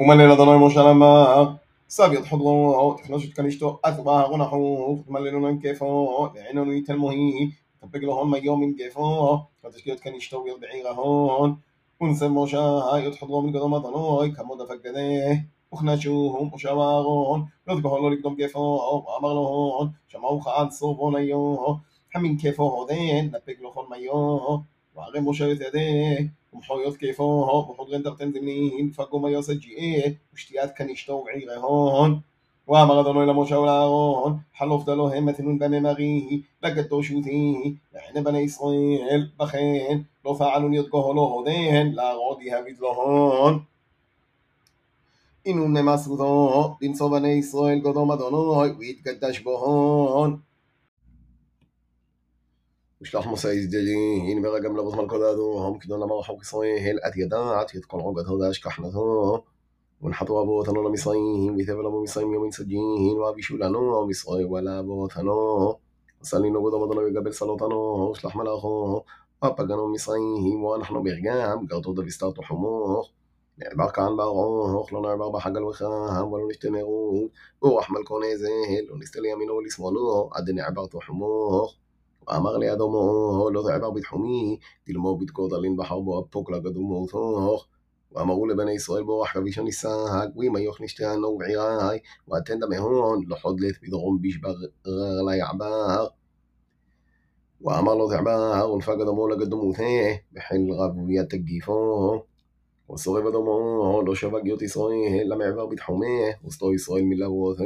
وملينا دناي مش على ما. سابي الحضور تخنش كنشتو أثبا غنحو تملينا نكيفو لعنو يتلمهي طبق لهم يوم نقيفو فتشكيوت كنشتو يلبعي غهون ونسمو شاي يتحضروا من قدام ضنوي كمو دفق كده وخناشوهم وشواغون نذكهولو لقدام كيفو وامرلوهون شمعو خان صوبون أيوه حمين كيفو هودين نبق لهم أيوه وعرمو شوت يديه הון, שמעו חעד סורבון היו, המין כיפו הודן, נפק לו הון מיו, וערי משה את ידי, ומחויות כיפו, וחודרן תרתן זמנין, פגו מה יוסד ג'יאה, ושתיית כנישתו ובעירי הון. ואמר אדוני למשה ולאהרון, חלוף דלוהם מתנון בני מרי, לגדו שותי, לעיני בני ישראל, בכן, לא פעלו להיות גהלו הודן, להרעוד יהביד לו הון. אינון נמסרותו, למצוא בני ישראל גדום אדוני, ויתקדש בו משלח משאית דג'י, הנה ברגם לבוז מלכו מלכודתו, הום כדון למר חוק ישראל, הל את ידעת, יתקון עוגתו דאשכחנתו. ונחתו אבו אותנו למצרים, ויתב אבו מצרים יומין סג'ין, ואבישו לנו מצרים ולאבותינו. סלינו גודמותנו וגבל סלותנו, ושלח מלאכו, ופגענו מצרים, ואנחנו ברגם, גרתו דביסתרתו חמוך. נעבר כאן ברוך, לא נעבר בחגל וחם, ולא נשתמרו, ורחמל קונה זה, לא נסתלי ימינו ולשמאלו, עד נעבר חמוך. נעבר תחמוך ואמר לאדומו לא תעבר בתחומי, תלמו בדקות עלין בחר בו אפוק לקדומו תוך. ואמרו לבני ישראל בורח כביש הניסה, גבימה יוכניש תענו ובעירי, ואתן דמהון, לא חודלת בדרום בישבר ליעבר. ואמר לו תעבר, ונפג אדומו לגדומותה, בחיל רב ויד תגיפו. וסורב אדומו, לא שבג יות ישראל, למעבר בתחומה, וסתו ישראל מלאבותה.